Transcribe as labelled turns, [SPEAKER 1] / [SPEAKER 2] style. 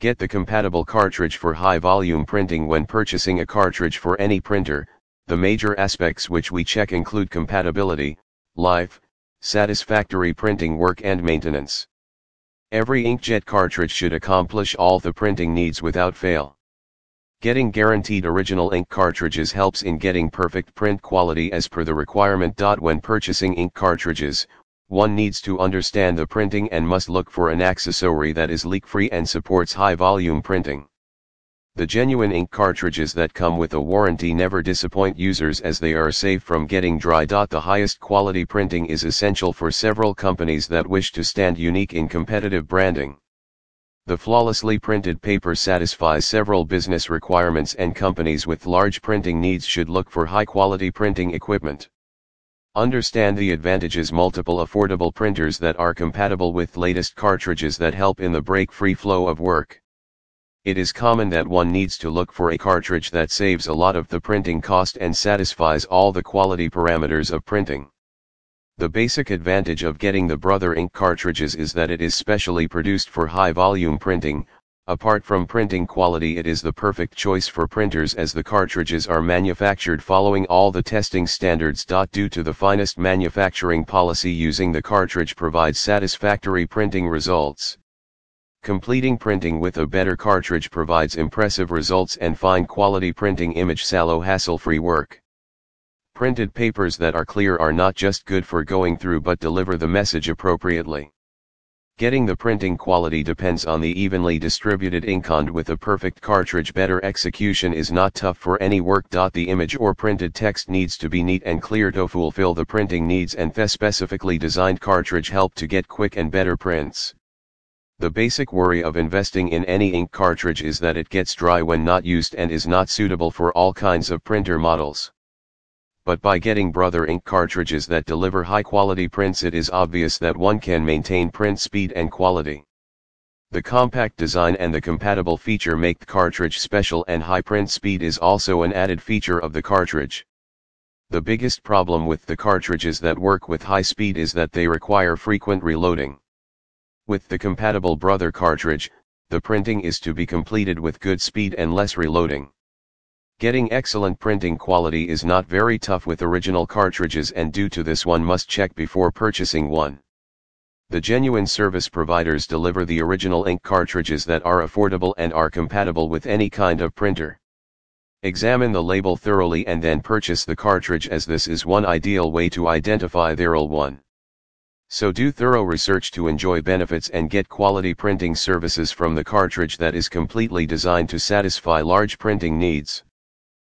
[SPEAKER 1] Get the compatible cartridge for high volume printing when purchasing a cartridge for any printer. The major aspects which we check include compatibility, life, satisfactory printing work and maintenance. Every inkjet cartridge should accomplish all the printing needs without fail. Getting guaranteed original ink cartridges helps in getting perfect print quality as per the requirement. When purchasing ink cartridges, one needs to understand the printing and must look for an accessory that is leak-free and supports high-volume printing. The genuine ink cartridges that come with a warranty never disappoint users as they are safe from getting dry. The highest quality printing is essential for several companies that wish to stand unique in competitive branding. The flawlessly printed paper satisfies several business requirements and companies with large printing needs should look for high quality printing equipment. Understand the advantages multiple affordable printers that are compatible with latest cartridges that help in the break-free flow of work. It is common that one needs to look for a cartridge that saves a lot of the printing cost and satisfies all the quality parameters of printing. The basic advantage of getting the Brother ink cartridges is that it is specially produced for high volume printing, Apart from printing quality it is the perfect choice for printers as the cartridges are manufactured following all the testing standards. Due to the finest manufacturing policy using the cartridge provides satisfactory printing results. Completing printing with a better cartridge provides impressive results and fine quality printing image sallow hassle-free work. Printed papers that are clear are not just good for going through but deliver the message appropriately. Getting the printing quality depends on the evenly distributed ink and with a perfect cartridge better execution is not tough for any work. The image or printed text needs to be neat and clear to fulfill the printing needs and the specifically designed cartridge help to get quick and better prints. The basic worry of investing in any ink cartridge is that it gets dry when not used and is not suitable for all kinds of printer models but by getting Brother ink cartridges that deliver high quality prints it is obvious that one can maintain print speed and quality. The compact design and the compatible feature make the cartridge special and high print speed is also an added feature of the cartridge. The biggest problem with the cartridges that work with high speed is that they require frequent reloading. With the compatible Brother cartridge, the printing is to be completed with good speed and less reloading. Getting excellent printing quality is not very tough with original cartridges and due to this one must check before purchasing one. The genuine service providers deliver the original ink cartridges that are affordable and are compatible with any kind of printer. Examine the label thoroughly and then purchase the cartridge as this is one ideal way to identify the real one. So do thorough research to enjoy benefits and get quality printing services from the cartridge that is completely designed to satisfy large printing needs.